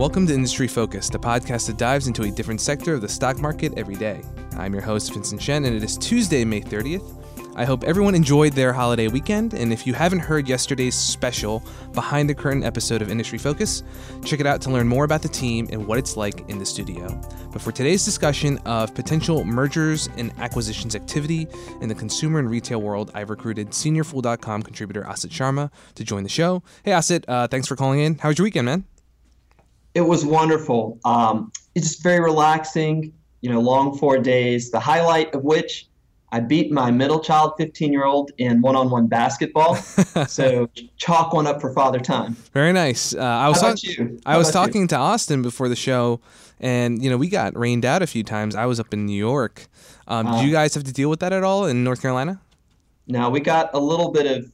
Welcome to Industry Focus, the podcast that dives into a different sector of the stock market every day. I'm your host, Vincent Shen, and it is Tuesday, May 30th. I hope everyone enjoyed their holiday weekend, and if you haven't heard yesterday's special Behind the Curtain episode of Industry Focus, check it out to learn more about the team and what it's like in the studio. But for today's discussion of potential mergers and acquisitions activity in the consumer and retail world, I've recruited SeniorFool.com contributor Asit Sharma to join the show. Hey, Asit, uh, thanks for calling in. How was your weekend, man? It was wonderful. Um, it's just very relaxing. You know, long four days. The highlight of which I beat my middle child, 15 year old, in one on one basketball. so chalk one up for father time. Very nice. Uh, I was, you? I was talking to Austin before the show, and you know we got rained out a few times. I was up in New York. Um, did Uh. you guys have to deal with that at all in North Carolina? Now we got a little bit of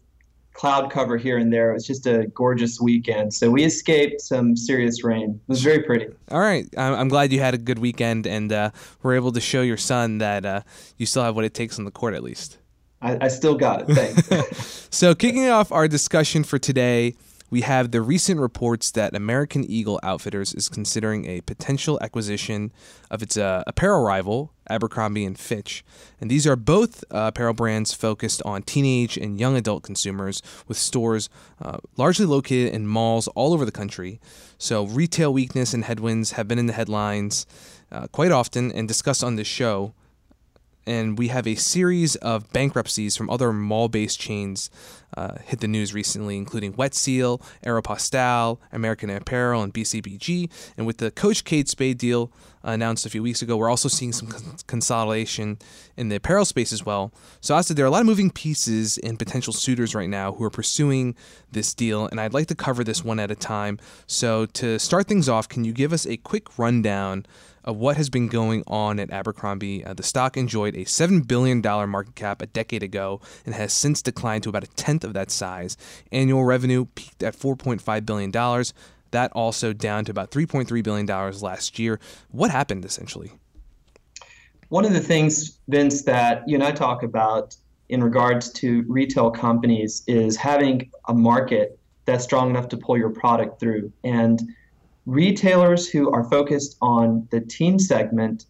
cloud cover here and there. It was just a gorgeous weekend, so we escaped some serious rain. It was very pretty. All right, I'm, glad you had a good weekend and uh, were able to show your son that uh, you still have what it takes on the court at least. I, I still got it. Thanks. So, kicking off our discussion for today, we have the recent reports that American Eagle Outfitters is considering a potential acquisition of its uh, apparel rival, Abercrombie and Fitch. And these are both uh, apparel brands focused on teenage and young adult consumers, with stores uh, largely located in malls all over the country. So, retail weakness and headwinds have been in the headlines uh, quite often and discussed on this show and we have a series of bankruptcies from other mall-based chains uh, hit the news recently, including Wet Seal, Aeropostale, American Apparel, and BCBG. And with the Coach Kate Spade deal uh, announced a few weeks ago, we're also seeing some con- consolidation in the apparel space as well. So, Asit there are a lot of moving pieces and potential suitors right now who are pursuing this deal, and I'd like to cover this one at a time. So, to start things off, can you give us a quick rundown? Of what has been going on at Abercrombie. Uh, the stock enjoyed a $7 billion market cap a decade ago and has since declined to about a tenth of that size. Annual revenue peaked at $4.5 billion. That also down to about $3.3 billion last year. What happened essentially? One of the things, Vince, that you and I talk about in regards to retail companies is having a market that's strong enough to pull your product through. And retailers who are focused on the teen segment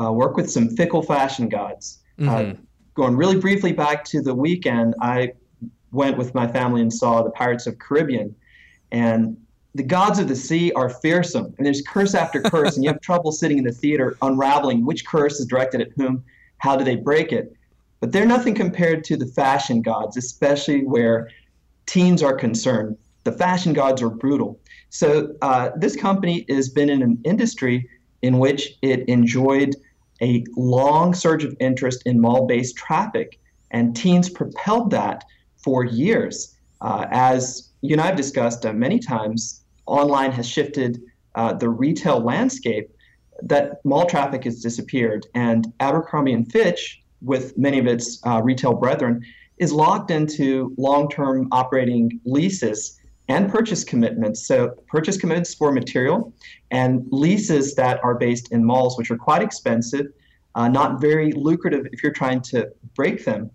uh, work with some fickle fashion gods. Uh, Mhm. going really briefly back to the weekend, I went with my family and saw the Pirates of Caribbean, and the gods of the sea are fearsome, and there's curse after curse, and you have trouble sitting in the theater unraveling which curse is directed at whom, how do they break it. But they're nothing compared to the fashion gods, especially where teens are concerned. The fashion gods are brutal. So uh, this company has been in an industry in which it enjoyed a long surge of interest in mall-based traffic, and teens propelled that for years. Uh, as you and I have discussed uh, many times, online has shifted uh, the retail landscape. That mall traffic has disappeared, and Abercrombie and Fitch, with many of its uh, retail brethren, is locked into long-term operating leases and purchase commitments. So, purchase commitments for material and leases that are based in malls, which are quite expensive, uh, not very lucrative if you're trying to break them.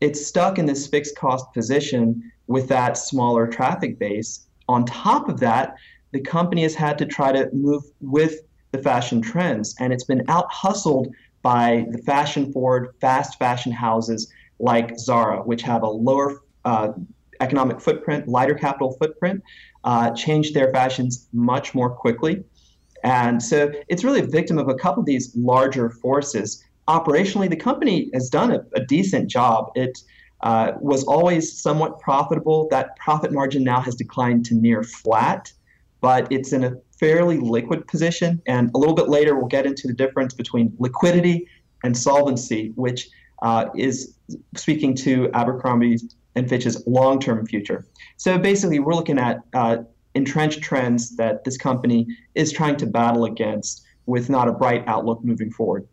It's stuck in this fixed cost position with that smaller traffic base. On top of that, the company has had to try to move with the fashion trends, and it's been out hustled by the fashion forward, fast fashion houses like Zara, which have a lower uh, economic footprint, lighter capital footprint, uh, change their fashions much more quickly. And so it's really a victim of a couple of these larger forces. Operationally, the company has done a, a decent job. It uh, was always somewhat profitable. That profit margin now has declined to near flat, but it's in a fairly liquid position. And a little bit later, we'll get into the difference between liquidity and solvency, which uh, is speaking to Abercrombie and Fitch's long-term future. So basically, we're looking at uh, entrenched trends that this company is trying to battle against with not a bright outlook moving forward.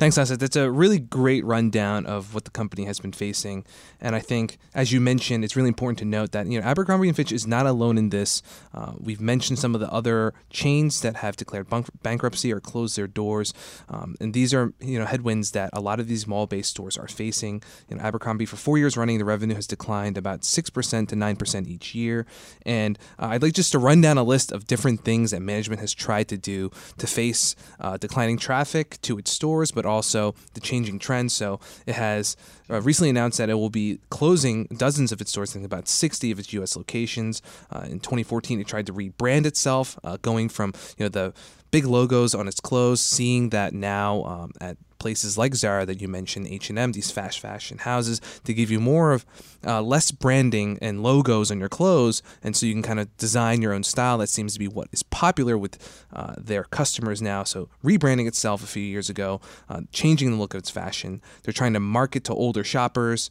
Thanks, Asit. That's a really great rundown of what the company has been facing. And I think, as you mentioned, it's really important to note that you know Abercrombie and Fitch is not alone in this. Uh, we've mentioned some of the other chains that have declared bankruptcy or closed their doors, um, and these are you know headwinds that a lot of these mall-based stores are facing. You know, Abercrombie for four years running, the revenue has declined about six percent to nine percent each year. And uh, I'd like just to run down a list of different things that management has tried to do to face uh, declining traffic to its stores, but also the changing trends. So it has uh, recently announced that it will be closing dozens of its stores, I think about 60 of its U.S. locations. Uh, in 2014, it tried to rebrand itself, uh, going from you know the big logos on its clothes, seeing that now um, at places like Zara that you mentioned, H&M, these fast fashion houses, to give you more of uh, less branding and logos on your clothes, and so you can kind of design your own style. That seems to be what is popular with uh, their customers now. So rebranding itself a few years ago, uh, changing the look of its fashion. They're trying to market to older shoppers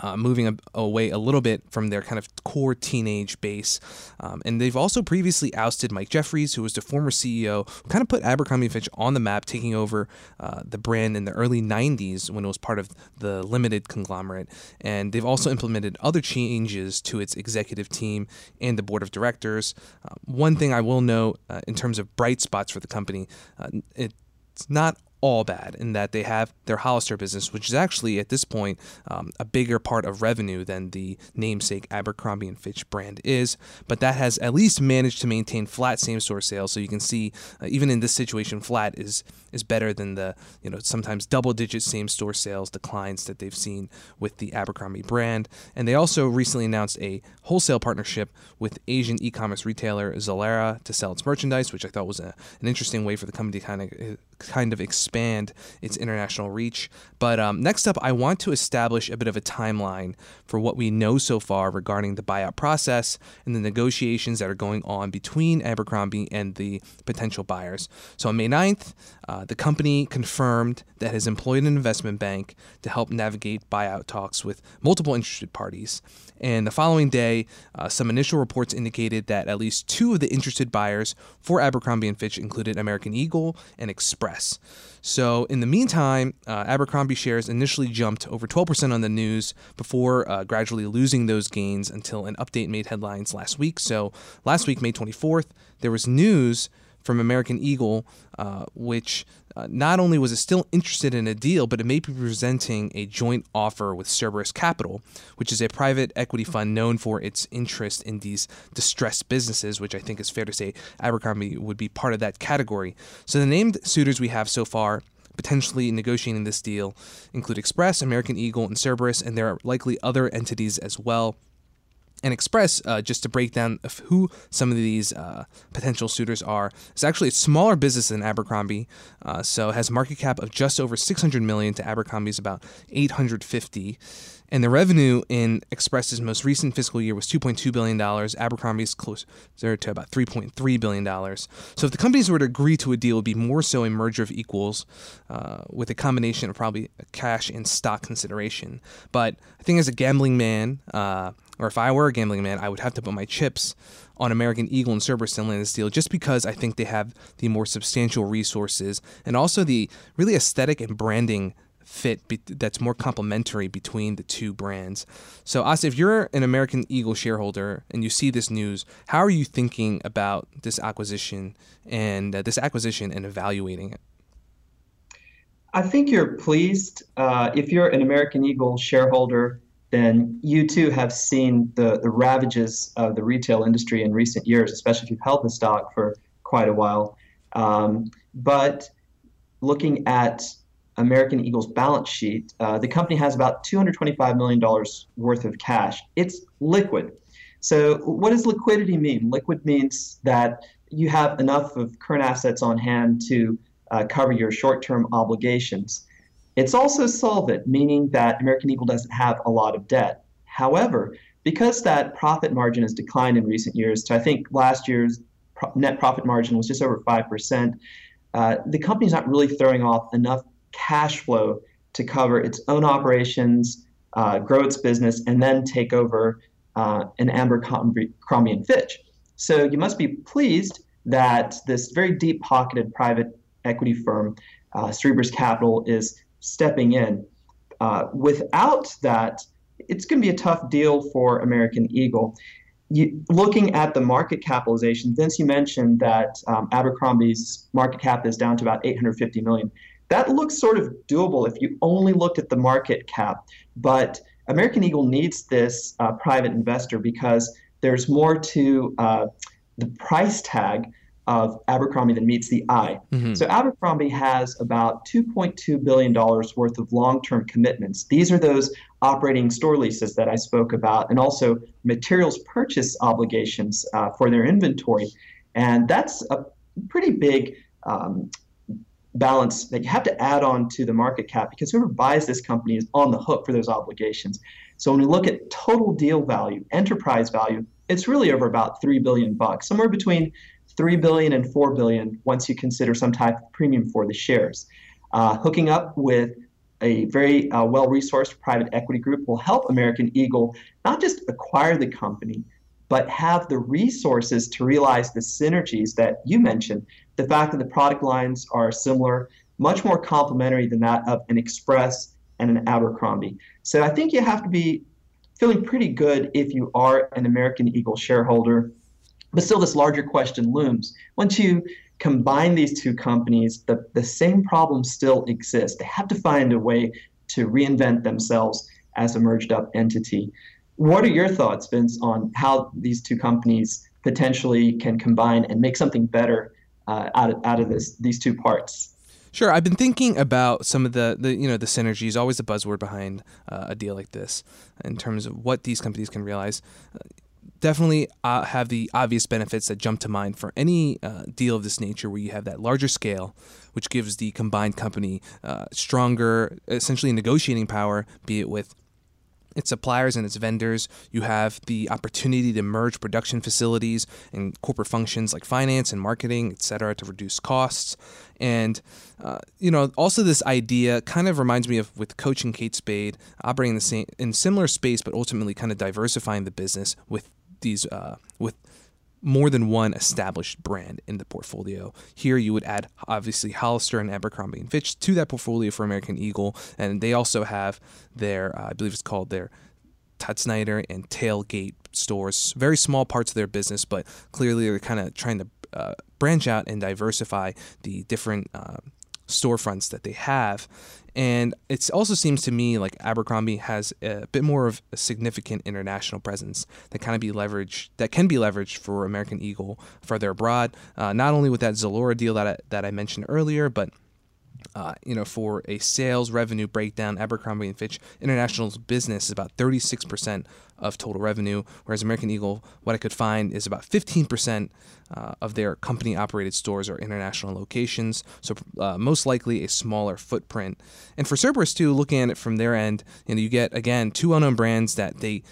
uh, moving a, away a little bit from their kind of core teenage base. Um, and they've also previously ousted Mike Jeffries, who was the former CEO, who kind of put Abercrombie & Fitch on the map, taking over uh, the brand in the early 90s when it was part of the limited conglomerate. And they've also implemented other changes to its executive team and the board of directors. Uh, one thing I will note uh, in terms of bright spots for the company, uh, it's not all bad in that they have their Hollister business, which is actually at this point um, a bigger part of revenue than the namesake Abercrombie and Fitch brand is. But that has at least managed to maintain flat same-store sales. So you can see, uh, even in this situation, flat is is better than the you know sometimes double-digit same-store sales declines that they've seen with the Abercrombie brand. And they also recently announced a wholesale partnership with Asian e-commerce retailer Zalora to sell its merchandise, which I thought was a, an interesting way for the company to kind of kind of expand its international reach. But um, next up, I want to establish a bit of a timeline for what we know so far regarding the buyout process and the negotiations that are going on between Abercrombie and the potential buyers. So on May 9th, uh, the company confirmed that it has employed an investment bank to help navigate buyout talks with multiple interested parties. And the following day, uh, some initial reports indicated that at least two of the interested buyers for Abercrombie & Fitch included American Eagle and Express. So, in the meantime, uh, Abercrombie shares initially jumped over 12% on the news before uh, gradually losing those gains until an update made headlines last week. So, last week, May 24th, there was news from American Eagle, uh, which uh, not only was it still interested in a deal, but it may be presenting a joint offer with Cerberus Capital, which is a private equity fund known for its interest in these distressed businesses, which I think is fair to say Abercrombie would be part of that category. So the named suitors we have so far potentially negotiating this deal include Express, American Eagle, and Cerberus, and there are likely other entities as well and Express, uh, just to break down of who some of these uh, potential suitors are, is actually a smaller business than Abercrombie, uh, so has market cap of just over 600 million to Abercrombie's about 850. And the revenue in Express's most recent fiscal year was $2.2 billion. Abercrombie's closer to about $3.3 billion. So if the companies were to agree to a deal, it would be more so a merger of equals uh, with a combination of probably cash and stock consideration. But I think as a gambling man, uh, or if I were a gambling man, I would have to put my chips on American Eagle and Cerberus land this deal just because I think they have the more substantial resources and also the really aesthetic and branding fit be- that's more complementary between the two brands. So, Asit, if you're an American Eagle shareholder and you see this news, how are you thinking about this acquisition and uh, this acquisition and evaluating it? I think you're pleased. Uh, if you're an American Eagle shareholder, then you too have seen the, the ravages of the retail industry in recent years, especially if you've held the stock for quite a while. Um, but looking at American Eagle's balance sheet, uh, the company has about $225 million worth of cash. It's liquid. So, what does liquidity mean? Liquid means that you have enough of current assets on hand to uh, cover your short term obligations. It's also solvent, meaning that American Eagle doesn't have a lot of debt. However, because that profit margin has declined in recent years to I think last year's net profit margin was just over 5%, uh, the company's not really throwing off enough cash flow to cover its own operations, uh, grow its business, and then take over uh, an Abercrombie and Fitch. So you must be pleased that this very deep-pocketed private equity firm uh, Capital is stepping in. Uh, without that, it's going to be a tough deal for American Eagle. You, looking at the market capitalization, Vince, you mentioned that um, Abercrombie's market cap is down to about 850 million. That looks sort of doable if you only looked at the market cap, but American Eagle needs this uh, private investor because there's more to uh, the price tag of Abercrombie than meets the eye. Mm-hmm. So Abercrombie has about $2.2 billion worth of long-term commitments. These are those operating store leases that I spoke about, and also materials purchase obligations uh, for their inventory. And that's a pretty big um, balance that you have to add on to the market cap because whoever buys this company is on the hook for those obligations. So when we look at total deal value, enterprise value, it's really over about 3 billion bucks, somewhere between 3 billion and 4 billion once you consider some type of premium for the shares. Uh, hooking up with a very uh, well-resourced private equity group will help American Eagle not just acquire the company, but have the resources to realize the synergies that you mentioned. The fact that the product lines are similar, much more complementary than that of an Express and an Abercrombie. So I think you have to be feeling pretty good if you are an American Eagle shareholder. But still, this larger question looms. Once you combine these two companies, the, the same problems still exist. They have to find a way to reinvent themselves as a merged up entity. What are your thoughts, Vince, on how these two companies potentially can combine and make something better uh, out of, out of this these two parts? Sure, I've been thinking about some of the, the you know the synergies. Always a buzzword behind uh, a deal like this, in terms of what these companies can realize. Definitely uh, have the obvious benefits that jump to mind for any uh, deal of this nature, where you have that larger scale, which gives the combined company uh, stronger, essentially negotiating power, be it with its suppliers and its vendors. You have the opportunity to merge production facilities and corporate functions like finance and marketing, et cetera, to reduce costs. And, uh, you know, also this idea kind of reminds me of with coaching Kate Spade, operating the same in similar space, but ultimately kind of diversifying the business with these uh, with more than one established brand in the portfolio. Here you would add obviously Hollister and Abercrombie and Fitch to that portfolio for American Eagle, and they also have their uh, I believe it's called their Todd Snyder and Tailgate stores. Very small parts of their business, but clearly they're kind of trying to uh, branch out and diversify the different uh, storefronts that they have. And it also seems to me like Abercrombie has a bit more of a significant international presence that kind of be leveraged, that can be leveraged for American Eagle further abroad. Uh, not only with that Zalora deal that I, that I mentioned earlier, but uh, you know, for a sales revenue breakdown, Abercrombie and Fitch International's business is about 36% of total revenue, whereas American Eagle, what I could find is about 15% uh, of their company operated stores are international locations. So, uh, most likely a smaller footprint. And for Cerberus, too, looking at it from their end, you know, you get, again, two unknown brands that they,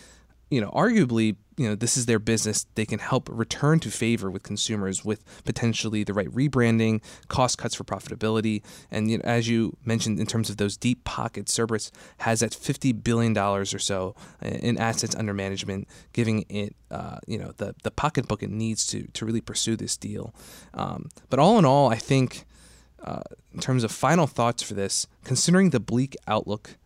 you know, arguably you know this is their business. They can help return to favor with consumers with potentially the right rebranding cost cuts for profitability. And you know, as you mentioned in terms of those deep pockets cerberus has that 50 billion dollars or so uh, in assets under management giving it uh, you know the, the pocketbook it needs to to really pursue this deal. Um, but all in all i think uh, in terms of final thoughts for this considering the bleak outlook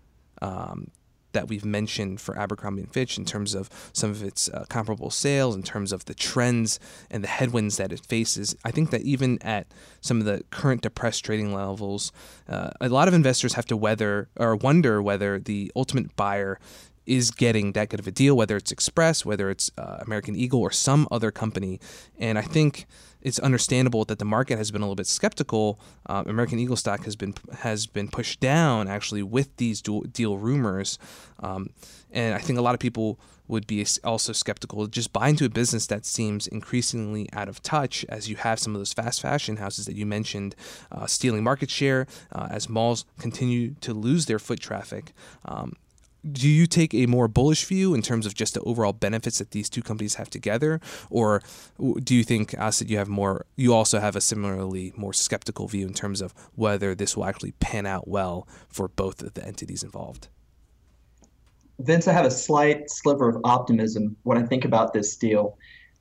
um, that we've mentioned for Abercrombie and Fitch in terms of some of its uh, comparable sales, in terms of the trends and the headwinds that it faces. I think that even at some of the current depressed trading levels, uh, a lot of investors have to weather or wonder whether the ultimate buyer is getting that good of a deal, whether it's Express, whether it's uh, American Eagle, or some other company. And I think it's understandable that the market has been a little bit skeptical. Uh, American Eagle stock has been has been pushed down actually with these deal rumors, um, and I think a lot of people would be also skeptical just buy into a business that seems increasingly out of touch as you have some of those fast fashion houses that you mentioned uh, stealing market share uh, as malls continue to lose their foot traffic. Um, do you take a more bullish view in terms of just the overall benefits that these two companies have together, or do you think, Asit, you have more? You also have a similarly more skeptical view in terms of whether this will actually pan out well for both of the entities involved. Vince, I have a slight sliver of optimism when I think about this deal.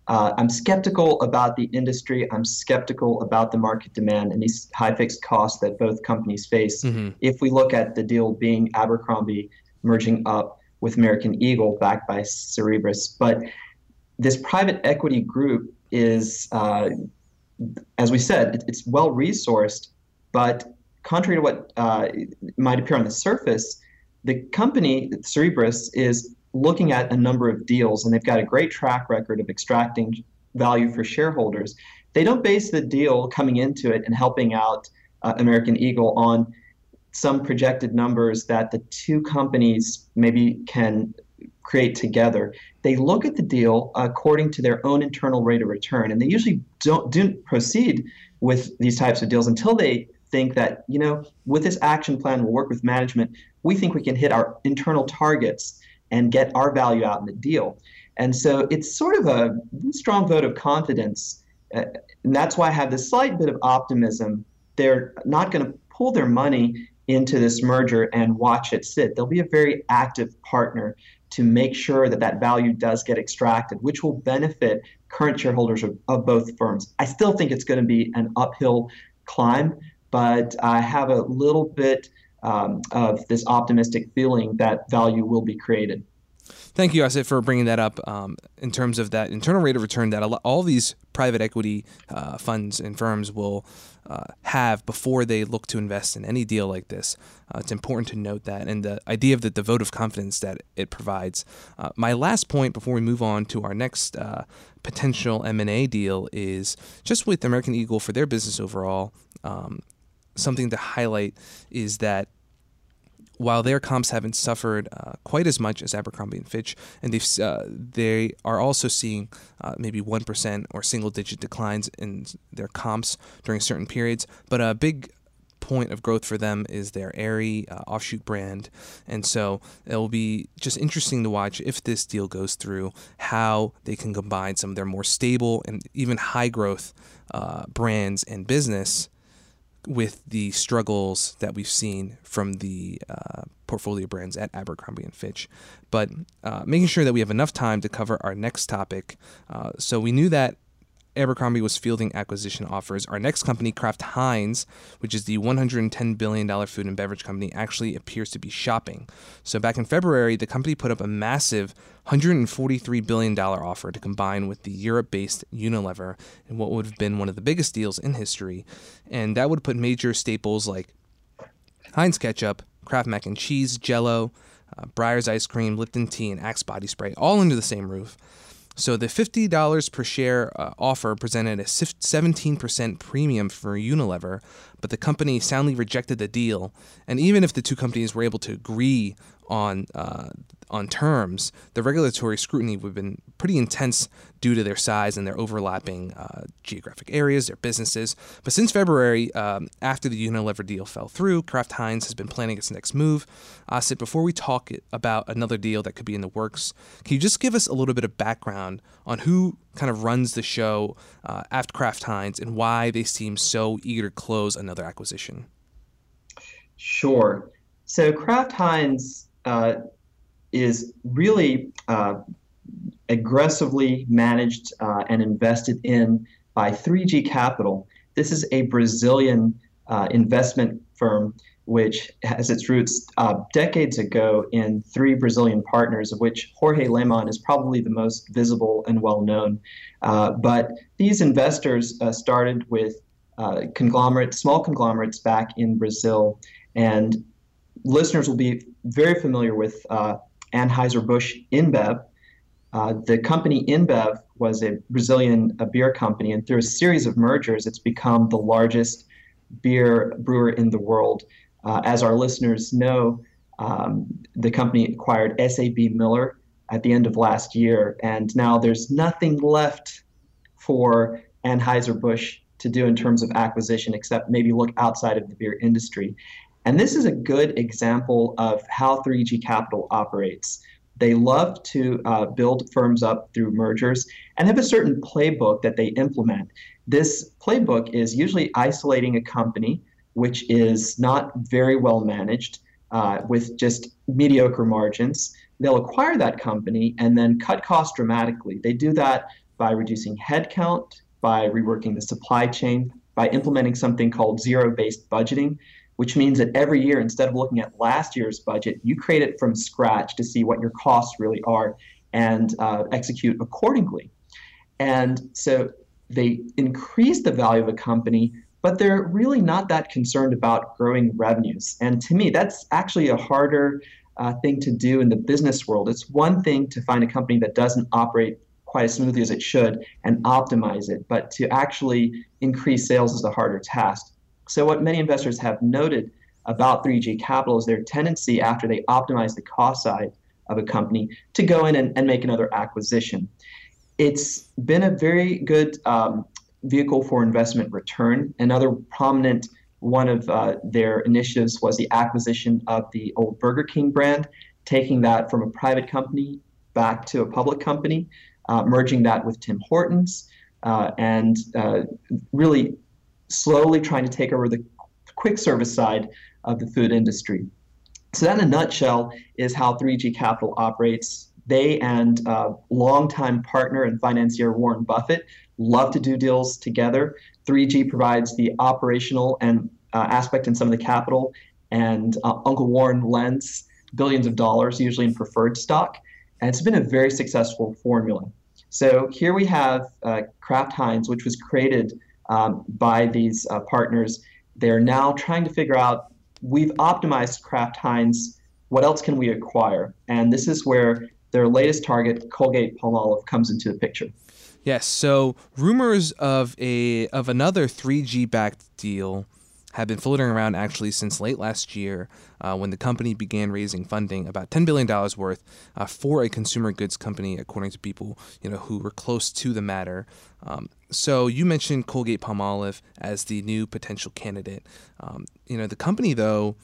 uh, I'm skeptical about the industry. I'm skeptical about the market demand and these high fixed costs that both companies face. Mm-hmm. If we look at the deal being Abercrombie merging up with American Eagle, backed by Cerberus, but this private equity group is, uh, as we said, it's well resourced, but contrary to what uh, might appear on the surface, the company Cerberus is looking at a number of deals, and they've got a great track record of extracting value for shareholders. They don't base the deal coming into it and helping out uh, American Eagle on some projected numbers that the two companies maybe can create together. They look at the deal according to their own internal rate of return, and they usually don't, don't proceed with these types of deals until they think that you know with this action plan we'll work with management we think we can hit our internal targets and get our value out in the deal. And so it's sort of a strong vote of confidence. Uh, and that's why I have this slight bit of optimism. They're not going to pull their money into this merger and watch it sit. They'll be a very active partner to make sure that that value does get extracted, which will benefit current shareholders of, of both firms. I still think it's going to be an uphill climb, but I have a little bit um, of this optimistic feeling that value will be created. Thank you, Asit, for bringing that up um, in terms of that internal rate of return that all these private equity uh, funds and firms will uh, have before they look to invest in any deal like this. Uh, it's important to note that and the idea of the, the vote of confidence that it provides. Uh, my last point before we move on to our next uh, potential M&A deal is just with American Eagle for their business overall. Um, something to highlight is that while their comps haven't suffered uh, quite as much as Abercrombie and Fitch, and they've uh, they are also seeing uh, maybe one percent or single digit declines in their comps during certain periods. But a big point of growth for them is their Aerie uh, offshoot brand, and so it will be just interesting to watch if this deal goes through how they can combine some of their more stable and even high growth uh, brands and business with the struggles that we've seen from the uh, portfolio brands at Abercrombie and Fitch, but uh, making sure that we have enough time to cover our next topic. Uh, so we knew that Abercrombie was fielding acquisition offers. Our next company, Kraft Heinz, which is the $110 billion food and beverage company, actually appears to be shopping. So back in February, the company put up a massive $143 billion offer to combine with the Europe based Unilever in what would have been one of the biggest deals in history. And that would put major staples like Heinz ketchup, Kraft mac and cheese, Jello, uh, Breyers ice cream, Lipton tea, and Axe body spray all under the same roof. So the $50 per share uh, offer presented a 17% premium for Unilever, but the company soundly rejected the deal. And even if the two companies were able to agree on uh, on terms, the regulatory scrutiny would have been pretty intense due to their size and their overlapping uh, geographic areas, their businesses. But since February, um, after the Unilever deal fell through, Kraft Heinz has been planning its next move. Asit, before we talk about another deal that could be in the works, can you just give us a little bit of background on who kind of runs the show uh, at Kraft Heinz and why they seem so eager to close another acquisition? Sure. So Kraft Heinz uh, is really uh, aggressively managed uh, and invested in by 3G Capital. This is a Brazilian uh, investment firm which has its roots uh, decades ago in three Brazilian partners, of which Jorge Lemann is probably the most visible and well known. Uh, but these investors uh, started with uh, conglomerates, small conglomerates back in Brazil, and listeners will be very familiar with uh, Anheuser-Busch InBev. Uh, the company InBev was a Brazilian a beer company, and through a series of mergers, it's become the largest beer brewer in the world. Uh, as our listeners know, um, the company acquired SAB Miller at the end of last year, and now there's nothing left for Anheuser-Busch to do in terms of acquisition except maybe look outside of the beer industry. And this is a good example of how 3G Capital operates. They love to uh, build firms up through mergers and have a certain playbook that they implement. This playbook is usually isolating a company which is not very well managed uh, with just mediocre margins. They'll acquire that company and then cut costs dramatically. They do that by reducing headcount, by reworking the supply chain, by implementing something called zero based budgeting, which means that every year, instead of looking at last year's budget, you create it from scratch to see what your costs really are and uh, execute accordingly. And so they increase the value of a company, but they're really not that concerned about growing revenues. And to me, that's actually a harder uh, thing to do in the business world. It's one thing to find a company that doesn't operate quite as smoothly as it should and optimize it, but to actually increase sales is a harder task. So, what many investors have noted about 3G Capital is their tendency after they optimize the cost side of a company to go in and, and make another acquisition. It's been a very good um, vehicle for investment return. Another prominent one of uh, their initiatives was the acquisition of the old Burger King brand, taking that from a private company back to a public company, uh, merging that with Tim Hortons, uh, and uh, really slowly trying to take over the quick service side of the food industry. So, that in a nutshell is how 3G Capital operates. They and uh, longtime partner and financier Warren Buffett love to do deals together. 3G provides the operational and uh, aspect in some of the capital, and uh, Uncle Warren lends billions of dollars, usually in preferred stock. And it's been a very successful formula. So here we have uh, Kraft Heinz, which was created um, by these uh, partners. They're now trying to figure out we've optimized Kraft Heinz. What else can we acquire? And this is where their latest target, Colgate Palmolive, comes into the picture. Yes. So rumors of a of another 3G backed deal have been floating around actually since late last year uh, when the company began raising funding about $10 billion worth uh, for a consumer goods company according to people you know who were close to the matter um, so you mentioned colgate palmolive as the new potential candidate um, you know the company though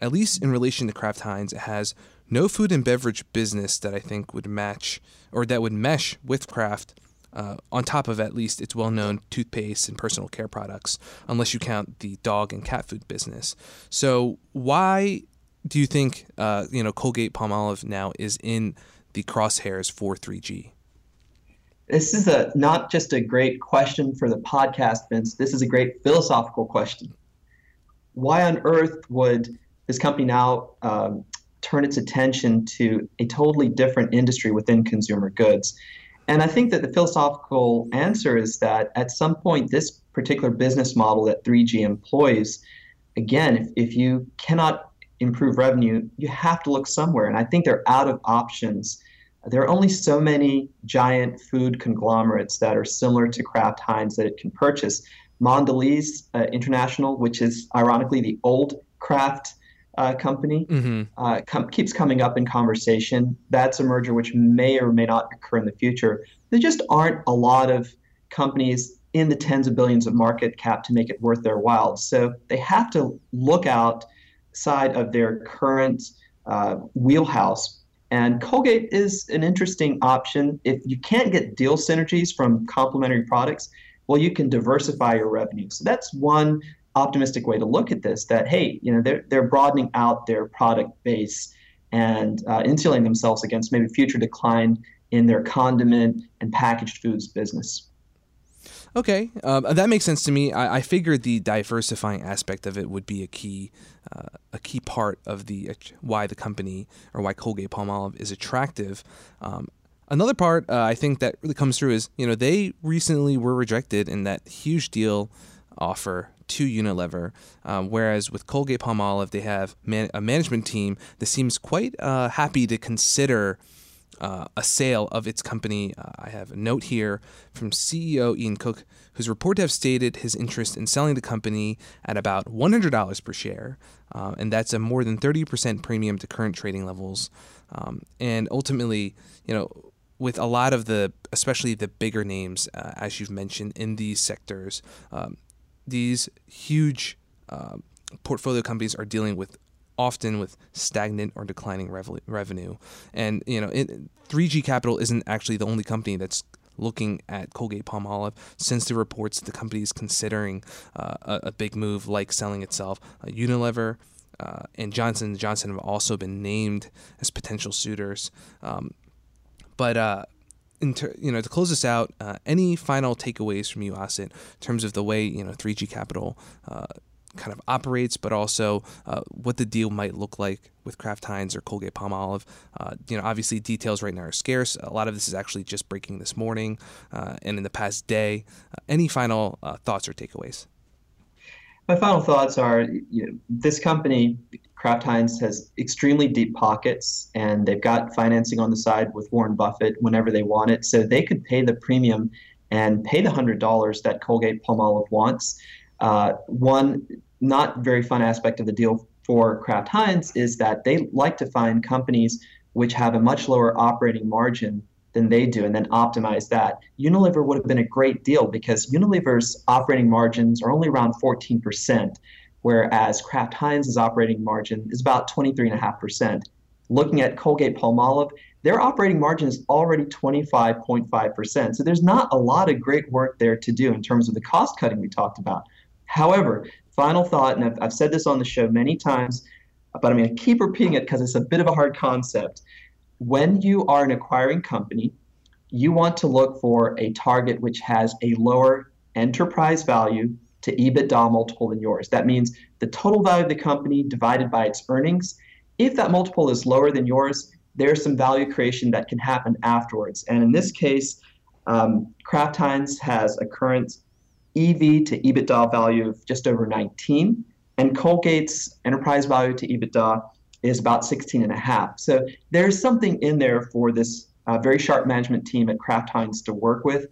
at least in relation to kraft heinz has no food and beverage business that i think would match or that would mesh with kraft uh, on top of at least its well known toothpaste and personal care products, unless you count the dog and cat food business. So, why do you think uh, you know Colgate Palmolive now is in the crosshairs for 3G? This is a not just a great question for the podcast, Vince. This is a great philosophical question. Why on earth would this company now um, turn its attention to a totally different industry within consumer goods? And I think that the philosophical answer is that at some point, this particular business model that 3G employs, again, if, if you cannot improve revenue, you have to look somewhere. And I think they're out of options. There are only so many giant food conglomerates that are similar to Kraft Heinz that it can purchase. Mondelez uh, International, which is ironically the old Kraft uh, company mm-hmm. uh, com- keeps coming up in conversation. That's a merger which may or may not occur in the future. There just aren't a lot of companies in the tens of billions of market cap to make it worth their while. So they have to look outside of their current uh, wheelhouse. And Colgate is an interesting option. If you can't get deal synergies from complementary products, well, you can diversify your revenue. So that's one optimistic way to look at this that hey you know they're, they're broadening out their product base and uh, insulating themselves against maybe future decline in their condiment and packaged foods business okay um, that makes sense to me I, I, figured the diversifying aspect of it would be a key uh, a key part of the uh, why the company or why colgate palmolive is attractive um, Another part uh, I think that really comes through is, you know, they recently were rejected in that huge deal offer to Unilever. Um, whereas with Colgate Palmolive, they have man- a management team that seems quite uh, happy to consider. Uh, a sale of its company. Uh, I have a note here from CEO Ian Cook, who's reported to have stated his interest in selling the company at about $100 per share, uh, and that's a more than 30% premium to current trading levels. Um, and ultimately, you know, with a lot of the, especially the bigger names, uh, as you've mentioned, in these sectors, um, these huge uh, portfolio companies are dealing with often with stagnant or declining rev- revenue. And you know, it, 3G Capital isn't actually the only company that's looking at Colgate Palmolive since the reports the company is considering uh, a, a, big move like selling itself. Uh, Unilever uh, and Johnson Johnson have also been named as potential suitors. Um, but uh, Ter- you know, to close this out, uh, any final takeaways from you, Asit, in terms of the way you know 3G Capital uh, kind of operates, but also uh, what the deal might look like with Kraft Heinz or Colgate Palmolive. Uh, you know, obviously details right now are scarce. A lot of this is actually just breaking this morning uh, and in the past day. Uh, any final uh, thoughts or takeaways? My final thoughts are you know, this company, Kraft Heinz, has extremely deep pockets and they've got financing on the side with Warren Buffett whenever they want it. So they could pay the premium and pay the $100 that Colgate Palmolive wants. Uh, one not very fun aspect of the deal for Kraft Heinz is that they like to find companies which have a much lower operating margin than they do and then optimize that. Unilever would have been a great deal because Unilever's operating margins are only around 14%, whereas Kraft Heinz's operating margin is about 23.5%. Looking at Colgate Palmolive, their operating margin is already 25.5%. So there's not a lot of great work there to do in terms of the cost cutting we talked about. However, final thought, and I've, I've said this on the show many times, but I'm going to keep repeating it because it's a bit of a hard concept. When you are an acquiring company, you want to look for a target which has a lower enterprise value to EBITDA multiple than yours. That means the total value of the company divided by its earnings. If that multiple is lower than yours, there's some value creation that can happen afterwards. And in this case, um, Kraft Heinz has a current EV to EBITDA value of just over 19, and Colgate's enterprise value to EBITDA is about 16 and a half. So there's something in there for this uh, very sharp management team at Kraft Heinz to work with.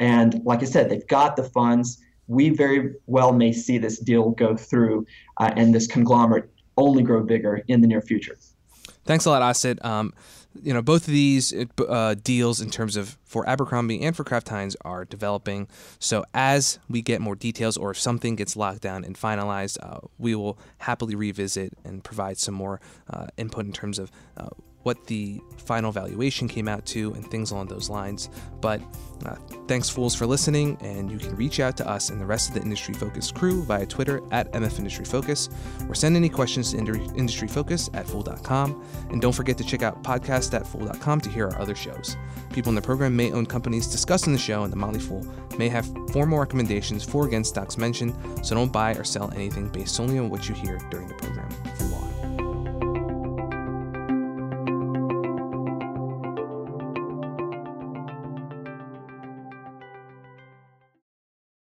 And like I said, they've got the funds. We very well may see this deal go through uh, and this conglomerate only grow bigger in the near future. Thanks a lot, Asit. Um, you know, both of these uh, deals in terms of for Abercrombie and for Kraft Heinz are developing. So as we get more details or if something gets locked down and finalized, uh, we will happily revisit and provide some more uh, input in terms of uh, what the final valuation came out to and things along those lines. But uh, thanks, fools, for listening, and you can reach out to us and the rest of the Industry Focus crew via Twitter at MF Industry Focus or send any questions to Industry Focus at fool.com. And don't forget to check out podcast at fool.com to hear our other shows. People in the program may own companies discussed in the show, and the Motley Fool may have formal recommendations for against stocks mentioned, so don't buy or sell anything based solely on what you hear during the program.